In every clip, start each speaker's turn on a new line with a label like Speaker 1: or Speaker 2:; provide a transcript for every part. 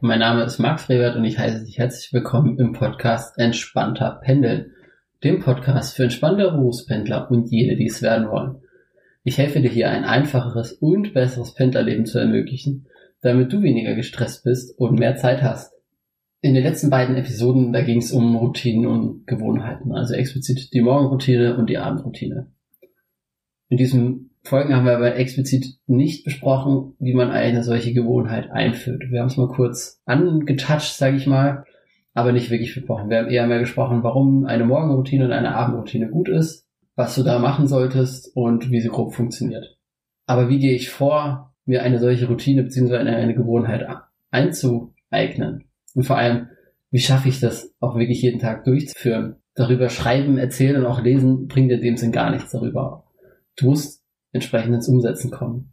Speaker 1: mein Name ist Marc Frevert und ich heiße dich herzlich willkommen im Podcast Entspannter Pendeln, dem Podcast für entspannte Berufspendler und jene, die es werden wollen. Ich helfe dir hier ein einfacheres und besseres Pendlerleben zu ermöglichen, damit du weniger gestresst bist und mehr Zeit hast. In den letzten beiden Episoden, da ging es um Routinen und Gewohnheiten, also explizit die Morgenroutine und die Abendroutine. In diesen Folgen haben wir aber explizit nicht besprochen, wie man eine solche Gewohnheit einführt. Wir haben es mal kurz angetouched, sage ich mal, aber nicht wirklich besprochen. Wir haben eher mehr gesprochen, warum eine Morgenroutine und eine Abendroutine gut ist, was du da machen solltest und wie sie grob funktioniert. Aber wie gehe ich vor, mir eine solche Routine bzw. eine Gewohnheit einzueignen? Und vor allem, wie schaffe ich das auch wirklich jeden Tag durchzuführen? Darüber schreiben, erzählen und auch lesen bringt in dem Sinn gar nichts darüber. Du musst entsprechend ins Umsetzen kommen.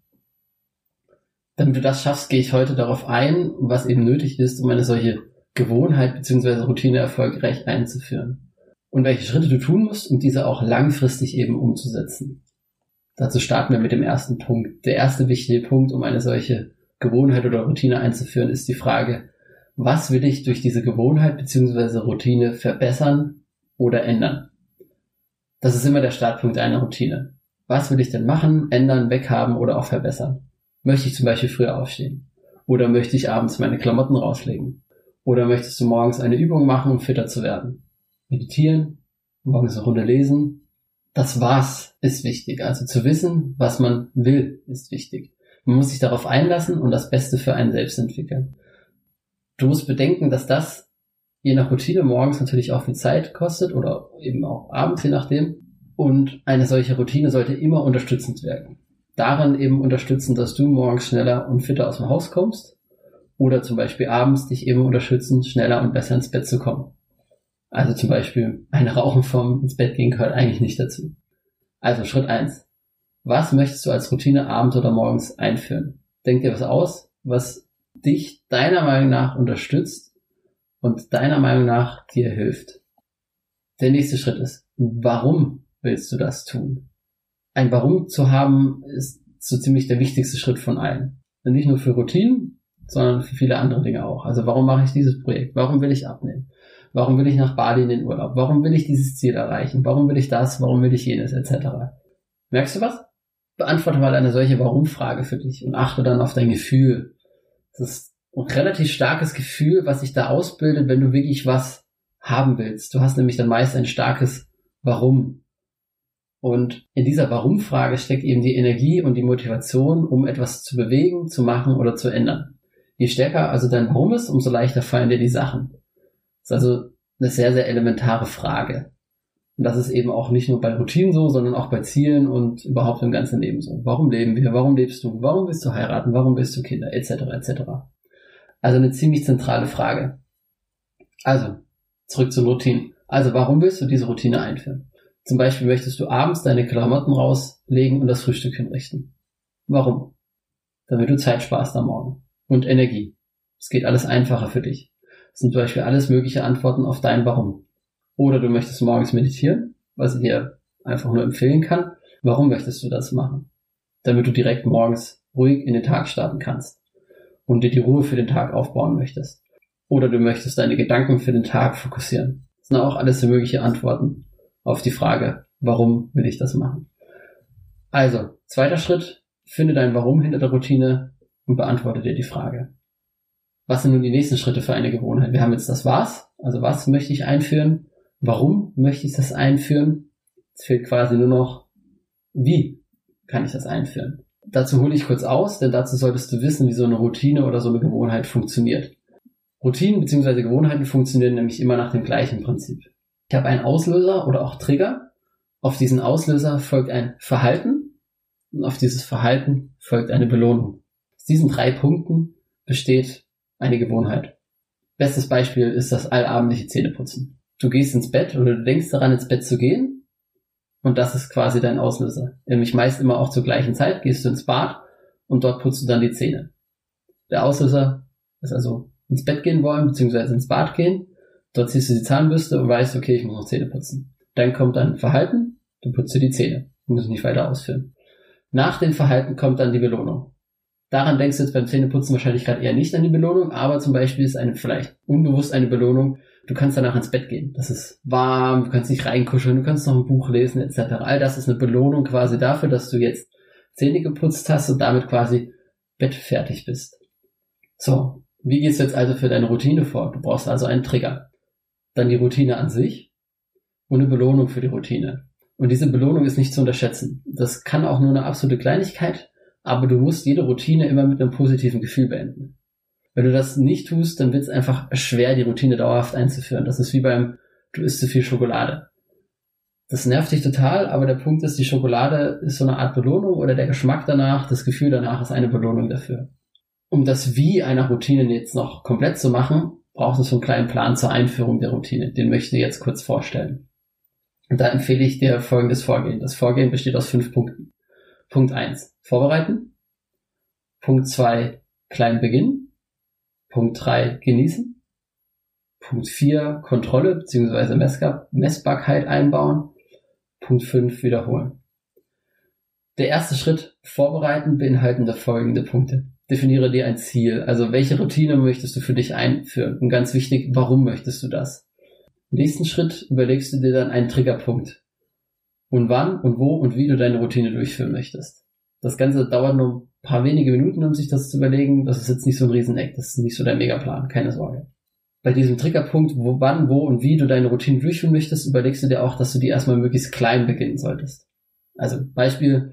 Speaker 1: Damit du das schaffst, gehe ich heute darauf ein, was eben nötig ist, um eine solche Gewohnheit bzw. Routine erfolgreich einzuführen. Und welche Schritte du tun musst, um diese auch langfristig eben umzusetzen. Dazu starten wir mit dem ersten Punkt. Der erste wichtige Punkt, um eine solche Gewohnheit oder Routine einzuführen, ist die Frage, was will ich durch diese Gewohnheit bzw. Routine verbessern oder ändern? Das ist immer der Startpunkt einer Routine. Was will ich denn machen, ändern, weghaben oder auch verbessern? Möchte ich zum Beispiel früher aufstehen? Oder möchte ich abends meine Klamotten rauslegen? Oder möchtest du morgens eine Übung machen, um fitter zu werden? Meditieren? Morgens eine Runde lesen? Das Was ist wichtig. Also zu wissen, was man will, ist wichtig. Man muss sich darauf einlassen und das Beste für einen selbst entwickeln. Du musst bedenken, dass das je nach Routine morgens natürlich auch viel Zeit kostet oder eben auch abends, je nachdem. Und eine solche Routine sollte immer unterstützend wirken. Darin eben unterstützen, dass du morgens schneller und fitter aus dem Haus kommst oder zum Beispiel abends dich eben unterstützen, schneller und besser ins Bett zu kommen. Also zum Beispiel ein Rauchen vom ins Bett gehen gehört eigentlich nicht dazu. Also Schritt eins: Was möchtest du als Routine abends oder morgens einführen? Denk dir was aus, was dich deiner Meinung nach unterstützt und deiner Meinung nach dir hilft. Der nächste Schritt ist, warum willst du das tun? Ein Warum zu haben ist so ziemlich der wichtigste Schritt von allen. Und nicht nur für Routinen, sondern für viele andere Dinge auch. Also warum mache ich dieses Projekt? Warum will ich abnehmen? Warum will ich nach Bali in den Urlaub? Warum will ich dieses Ziel erreichen? Warum will ich das? Warum will ich jenes? Etc. Merkst du was? Beantworte mal eine solche Warum-Frage für dich und achte dann auf dein Gefühl. Das ist ein relativ starkes Gefühl, was sich da ausbildet, wenn du wirklich was haben willst. Du hast nämlich dann meist ein starkes Warum. Und in dieser Warum-Frage steckt eben die Energie und die Motivation, um etwas zu bewegen, zu machen oder zu ändern. Je stärker also dein Warum ist, umso leichter fallen dir die Sachen. Das ist also eine sehr, sehr elementare Frage. Und das ist eben auch nicht nur bei Routinen so, sondern auch bei Zielen und überhaupt im ganzen Leben so. Warum leben wir? Warum lebst du? Warum willst du heiraten? Warum willst du Kinder? Etc. etc. Also eine ziemlich zentrale Frage. Also, zurück zur Routine. Also, warum willst du diese Routine einführen? Zum Beispiel möchtest du abends deine Klamotten rauslegen und das Frühstück hinrichten. Warum? Damit du Zeit sparst am Morgen. Und Energie. Es geht alles einfacher für dich. Das sind zum Beispiel alles mögliche Antworten auf dein Warum. Oder du möchtest morgens meditieren, was ich dir einfach nur empfehlen kann. Warum möchtest du das machen? Damit du direkt morgens ruhig in den Tag starten kannst und dir die Ruhe für den Tag aufbauen möchtest. Oder du möchtest deine Gedanken für den Tag fokussieren. Das sind auch alles mögliche Antworten auf die Frage, warum will ich das machen? Also, zweiter Schritt, finde dein Warum hinter der Routine und beantworte dir die Frage. Was sind nun die nächsten Schritte für eine Gewohnheit? Wir haben jetzt das Was, also was möchte ich einführen? Warum möchte ich das einführen? Es fehlt quasi nur noch, wie kann ich das einführen? Dazu hole ich kurz aus, denn dazu solltest du wissen, wie so eine Routine oder so eine Gewohnheit funktioniert. Routinen bzw. Gewohnheiten funktionieren nämlich immer nach dem gleichen Prinzip. Ich habe einen Auslöser oder auch Trigger. Auf diesen Auslöser folgt ein Verhalten und auf dieses Verhalten folgt eine Belohnung. Aus diesen drei Punkten besteht eine Gewohnheit. Bestes Beispiel ist das allabendliche Zähneputzen. Du gehst ins Bett oder du denkst daran, ins Bett zu gehen und das ist quasi dein Auslöser. Nämlich meist immer auch zur gleichen Zeit gehst du ins Bad und dort putzt du dann die Zähne. Der Auslöser ist also ins Bett gehen wollen, beziehungsweise ins Bad gehen Dort ziehst du die Zahnbürste und weißt, okay, ich muss noch Zähne putzen. Dann kommt dann Verhalten, du putzt dir die Zähne. Du musst nicht weiter ausführen. Nach dem Verhalten kommt dann die Belohnung. Daran denkst du jetzt beim Zähneputzen wahrscheinlich gerade eher nicht an die Belohnung, aber zum Beispiel ist eine vielleicht unbewusst eine Belohnung, du kannst danach ins Bett gehen. Das ist warm, du kannst nicht reinkuscheln, du kannst noch ein Buch lesen etc. All das ist eine Belohnung quasi dafür, dass du jetzt Zähne geputzt hast und damit quasi bettfertig bist. So, wie gehst du jetzt also für deine Routine vor? Du brauchst also einen Trigger. Dann die Routine an sich und eine Belohnung für die Routine. Und diese Belohnung ist nicht zu unterschätzen. Das kann auch nur eine absolute Kleinigkeit aber du musst jede Routine immer mit einem positiven Gefühl beenden. Wenn du das nicht tust, dann wird es einfach schwer, die Routine dauerhaft einzuführen. Das ist wie beim, du isst zu viel Schokolade. Das nervt dich total, aber der Punkt ist, die Schokolade ist so eine Art Belohnung oder der Geschmack danach, das Gefühl danach ist eine Belohnung dafür. Um das Wie einer Routine jetzt noch komplett zu machen, braucht es so einen kleinen Plan zur Einführung der Routine. Den möchte ich jetzt kurz vorstellen. Und da empfehle ich dir folgendes Vorgehen. Das Vorgehen besteht aus fünf Punkten. Punkt eins Vorbereiten. Punkt zwei Klein beginnen. Punkt drei Genießen. Punkt vier Kontrolle bzw. Messbarkeit einbauen. Punkt fünf Wiederholen. Der erste Schritt Vorbereiten beinhaltende folgende Punkte. Definiere dir ein Ziel. Also welche Routine möchtest du für dich einführen? Und ganz wichtig, warum möchtest du das? Im nächsten Schritt überlegst du dir dann einen Triggerpunkt und wann und wo und wie du deine Routine durchführen möchtest. Das Ganze dauert nur ein paar wenige Minuten, um sich das zu überlegen. Das ist jetzt nicht so ein Rieseneck, das ist nicht so der Megaplan, keine Sorge. Bei diesem Triggerpunkt, wo, wann, wo und wie du deine Routine durchführen möchtest, überlegst du dir auch, dass du die erstmal möglichst klein beginnen solltest. Also Beispiel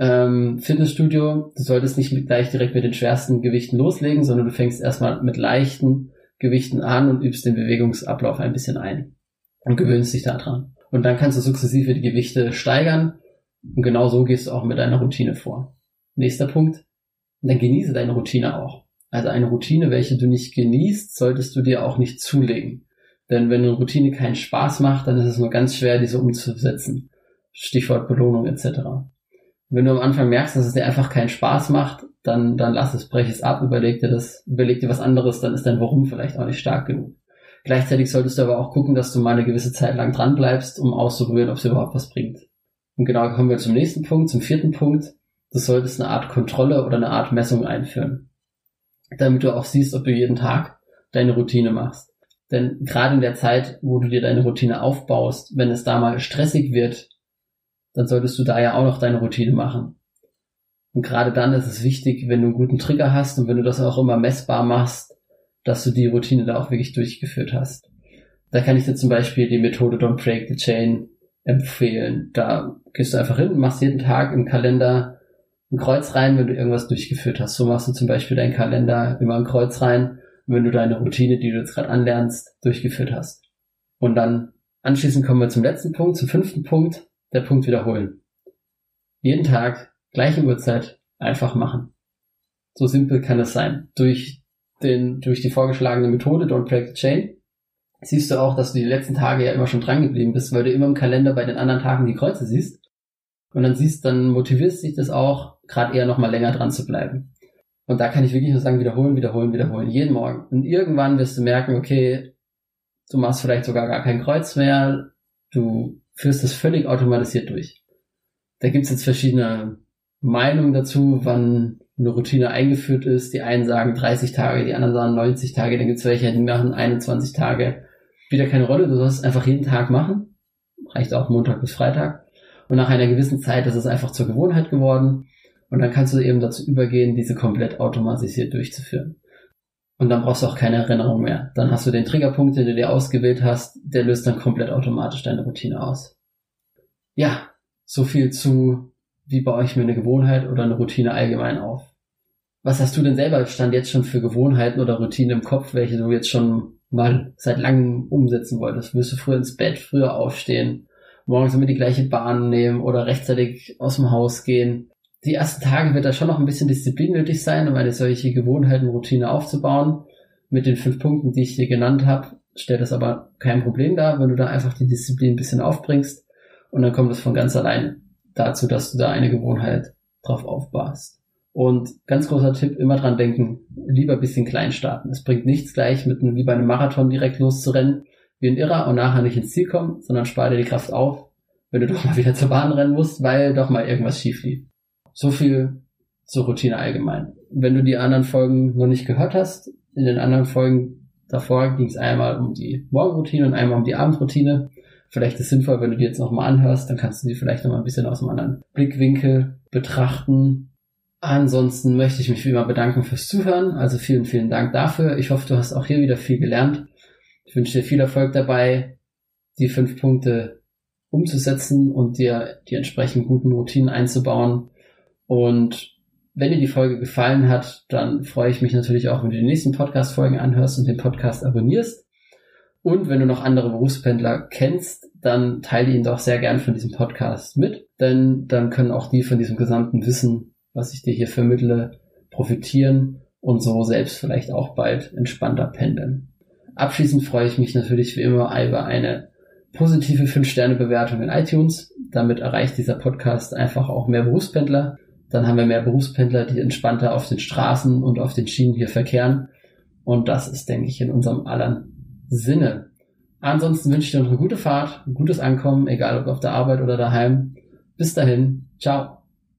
Speaker 1: ähm, Fitnessstudio, du solltest nicht mit, gleich direkt mit den schwersten Gewichten loslegen, sondern du fängst erstmal mit leichten Gewichten an und übst den Bewegungsablauf ein bisschen ein und gewöhnst dich daran. Und dann kannst du sukzessive die Gewichte steigern. Und genau so gehst du auch mit deiner Routine vor. Nächster Punkt. dann genieße deine Routine auch. Also eine Routine, welche du nicht genießt, solltest du dir auch nicht zulegen. Denn wenn eine Routine keinen Spaß macht, dann ist es nur ganz schwer, diese umzusetzen. Stichwort Belohnung etc. Wenn du am Anfang merkst, dass es dir einfach keinen Spaß macht, dann, dann lass es, brech es ab, überleg dir das, überleg dir was anderes, dann ist dein Warum vielleicht auch nicht stark genug. Gleichzeitig solltest du aber auch gucken, dass du mal eine gewisse Zeit lang dran bleibst, um auszuprobieren, ob es überhaupt was bringt. Und genau kommen wir zum nächsten Punkt, zum vierten Punkt. Du solltest eine Art Kontrolle oder eine Art Messung einführen. Damit du auch siehst, ob du jeden Tag deine Routine machst. Denn gerade in der Zeit, wo du dir deine Routine aufbaust, wenn es da mal stressig wird, dann solltest du da ja auch noch deine Routine machen. Und gerade dann ist es wichtig, wenn du einen guten Trigger hast und wenn du das auch immer messbar machst, dass du die Routine da auch wirklich durchgeführt hast. Da kann ich dir zum Beispiel die Methode Don't Break the Chain empfehlen. Da gehst du einfach hin machst jeden Tag im Kalender ein Kreuz rein, wenn du irgendwas durchgeführt hast. So machst du zum Beispiel deinen Kalender immer ein Kreuz rein, wenn du deine Routine, die du jetzt gerade anlernst, durchgeführt hast. Und dann anschließend kommen wir zum letzten Punkt, zum fünften Punkt, der Punkt wiederholen. Jeden Tag, gleiche Uhrzeit, einfach machen. So simpel kann es sein. Durch den, durch die vorgeschlagene Methode Don't Break the Chain siehst du auch, dass du die letzten Tage ja immer schon dran geblieben bist, weil du immer im Kalender bei den anderen Tagen die Kreuze siehst. Und dann siehst, dann motivierst dich das auch, gerade eher nochmal länger dran zu bleiben. Und da kann ich wirklich nur sagen, wiederholen, wiederholen, wiederholen, jeden Morgen. Und irgendwann wirst du merken, okay, du machst vielleicht sogar gar kein Kreuz mehr, du führst das völlig automatisiert durch. Da gibt's jetzt verschiedene Meinungen dazu, wann eine Routine eingeführt ist. Die einen sagen 30 Tage, die anderen sagen 90 Tage, dann gibt es welche, die machen 21 Tage. Wieder keine Rolle, du sollst es einfach jeden Tag machen. Reicht auch Montag bis Freitag. Und nach einer gewissen Zeit ist es einfach zur Gewohnheit geworden. Und dann kannst du eben dazu übergehen, diese komplett automatisiert durchzuführen. Und dann brauchst du auch keine Erinnerung mehr. Dann hast du den Triggerpunkt, den du dir ausgewählt hast, der löst dann komplett automatisch deine Routine aus. Ja, so viel zu, wie baue ich mir eine Gewohnheit oder eine Routine allgemein auf. Was hast du denn selber Stand jetzt schon für Gewohnheiten oder Routinen im Kopf, welche du jetzt schon mal seit langem umsetzen wolltest? Willst du früher ins Bett, früher aufstehen, morgens immer die gleiche Bahn nehmen oder rechtzeitig aus dem Haus gehen? Die ersten Tage wird da schon noch ein bisschen Disziplin nötig sein, um eine solche Gewohnheiten, Routine aufzubauen. Mit den fünf Punkten, die ich dir genannt habe, stellt das aber kein Problem dar, wenn du da einfach die Disziplin ein bisschen aufbringst. Und dann kommt es von ganz allein dazu, dass du da eine Gewohnheit drauf aufbaust. Und ganz großer Tipp, immer dran denken, lieber ein bisschen klein starten. Es bringt nichts gleich mit einem, wie bei einem Marathon direkt loszurennen, wie ein Irrer und nachher nicht ins Ziel kommen, sondern spare dir die Kraft auf, wenn du doch mal wieder zur Bahn rennen musst, weil doch mal irgendwas schief lief. So viel zur Routine allgemein. Wenn du die anderen Folgen noch nicht gehört hast, in den anderen Folgen davor ging es einmal um die Morgenroutine und einmal um die Abendroutine. Vielleicht ist es sinnvoll, wenn du die jetzt nochmal anhörst, dann kannst du die vielleicht nochmal ein bisschen aus einem anderen Blickwinkel betrachten. Ansonsten möchte ich mich wie immer bedanken fürs Zuhören. Also vielen, vielen Dank dafür. Ich hoffe, du hast auch hier wieder viel gelernt. Ich wünsche dir viel Erfolg dabei, die fünf Punkte umzusetzen und dir die entsprechend guten Routinen einzubauen. Und wenn dir die Folge gefallen hat, dann freue ich mich natürlich auch, wenn du die nächsten Podcast-Folgen anhörst und den Podcast abonnierst. Und wenn du noch andere Berufspendler kennst, dann teile ihn doch sehr gern von diesem Podcast mit, denn dann können auch die von diesem gesamten Wissen was ich dir hier vermittle, profitieren und so selbst vielleicht auch bald entspannter pendeln. Abschließend freue ich mich natürlich wie immer über eine positive 5-Sterne-Bewertung in iTunes. Damit erreicht dieser Podcast einfach auch mehr Berufspendler. Dann haben wir mehr Berufspendler, die entspannter auf den Straßen und auf den Schienen hier verkehren. Und das ist, denke ich, in unserem allen Sinne. Ansonsten wünsche ich dir noch eine gute Fahrt, ein gutes Ankommen, egal ob auf der Arbeit oder daheim. Bis dahin, ciao.